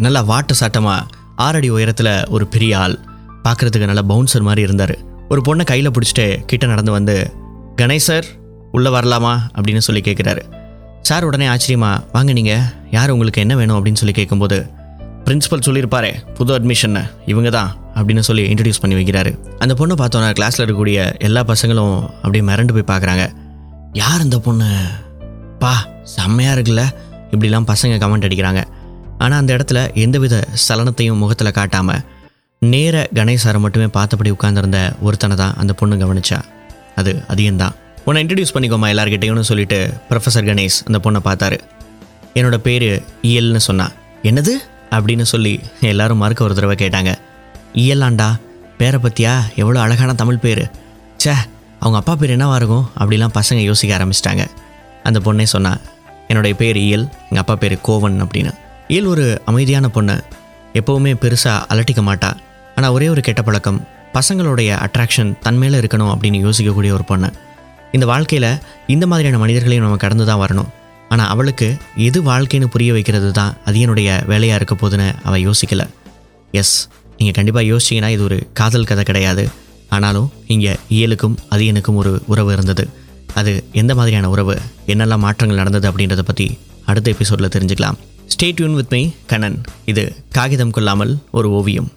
நல்லா வாட்ட சாட்டமாக ஆறடி உயரத்தில் ஒரு பெரிய ஆள். பார்க்குறதுக்கு நல்லா பவுன்சர் மாதிரி இருந்தார். ஒரு பொண்ணை கையில் பிடிச்சிட்டு கிட்ட நடந்து வந்து கணேஷ் சார் உள்ளே வரலாமா? அப்படின்னு சொல்லி கேட்குறாரு சார் உடனே ஆச்சரியமா வாங்க நீங்கள் யார் உங்களுக்கு என்ன வேணும்? அப்படின்னு சொல்லி கேட்கும்போது பிரின்சிபல் சொல்லியிருப்பாரே புது அட்மிஷன் இவங்க தான் அப்படின்னு சொல்லி இன்ட்ரடியூஸ் பண்ணி வைக்கிறாரு. அந்த பொண்ணை பார்த்தோன்னா கிளாஸில் இருக்கக்கூடிய எல்லா பசங்களும் அப்படியே மிரண்டு போய் பார்க்குறாங்க யார் இந்த பொண்ணு? பா செம்மையாக இருக்குல்ல. இப்படிலாம் பசங்க கமெண்ட் அடிக்கிறாங்க. ஆனால் அந்த இடத்துல எந்தவித சலனத்தையும் முகத்தில் காட்டாமல் நேர கணேசாரை மட்டுமே பார்த்தபடி உட்கார்ந்துருந்த ஒருத்தனை தான் அந்த பொண்ணு கவனிச்சா. அது அதிகம்தான். உன்னை இன்ட்ரடியூஸ் பண்ணிக்கோமா எல்லார்கிட்டையும்னு சொல்லிட்டு ப்ரொஃபஸர் கணேஷ் அந்த பொண்ணை பார்த்தாரு. என்னோட பேர் இயல்னு சொன்னா. என்னது? அப்படின்னு சொல்லி எல்லாரும் மறுக்க ஒரு தடவை கேட்டாங்க. இயலாண்டா பேரை பற்றியா எவ்வளோ அழகான தமிழ் பேர். ச்சே அவங்க அப்பா பேர் என்னவா இருக்கும்? அப்படிலாம் பசங்க யோசிக்க ஆரம்பிச்சிட்டாங்க. அந்த பொண்ணே சொன்னா என்னுடைய பேர் இயல் எங்கள் அப்பா பேர் கோவன் அப்படின்னு. இயல் ஒரு அமைதியான பொண்ணு எப்போவுமே பெருசாக அலட்டிக்க மாட்டா. ஆனால் ஒரே ஒரு கெட்ட பழக்கம் பசங்களுடைய அட்ராக்ஷன் தன் மேலே இருக்கணும் அப்படின்னு யோசிக்கக்கூடிய ஒரு பொண்ணு. இந்த வாழ்க்கையில் இந்த மாதிரியான மனிதர்களையும் நம்ம கடந்து தான் வரணும். ஆனால் அவளுக்கு எது வாழ்க்கைன்னு புரிய வைக்கிறது தான் அது என்னுடைய வேலையாக இருக்க போதுன்னு அவள் யோசிக்கலை. எஸ் நீங்கள் கண்டிப்பாக யோசிச்சிங்கன்னா இது ஒரு காதல் கதை கிடையாது. ஆனாலும் இங்கே இயலுக்கும் அதியனுக்கும் ஒரு உறவு இருந்தது. அது எந்த மாதிரியான உறவு என்னெல்லாம் மாற்றங்கள் நடந்தது அப்படின்றத பற்றி அடுத்த எபிசோடில் தெரிஞ்சுக்கலாம். Stay tune with me Kannan இது காகிதம் கொள்ளாமல் ஒரு ஓவியம்.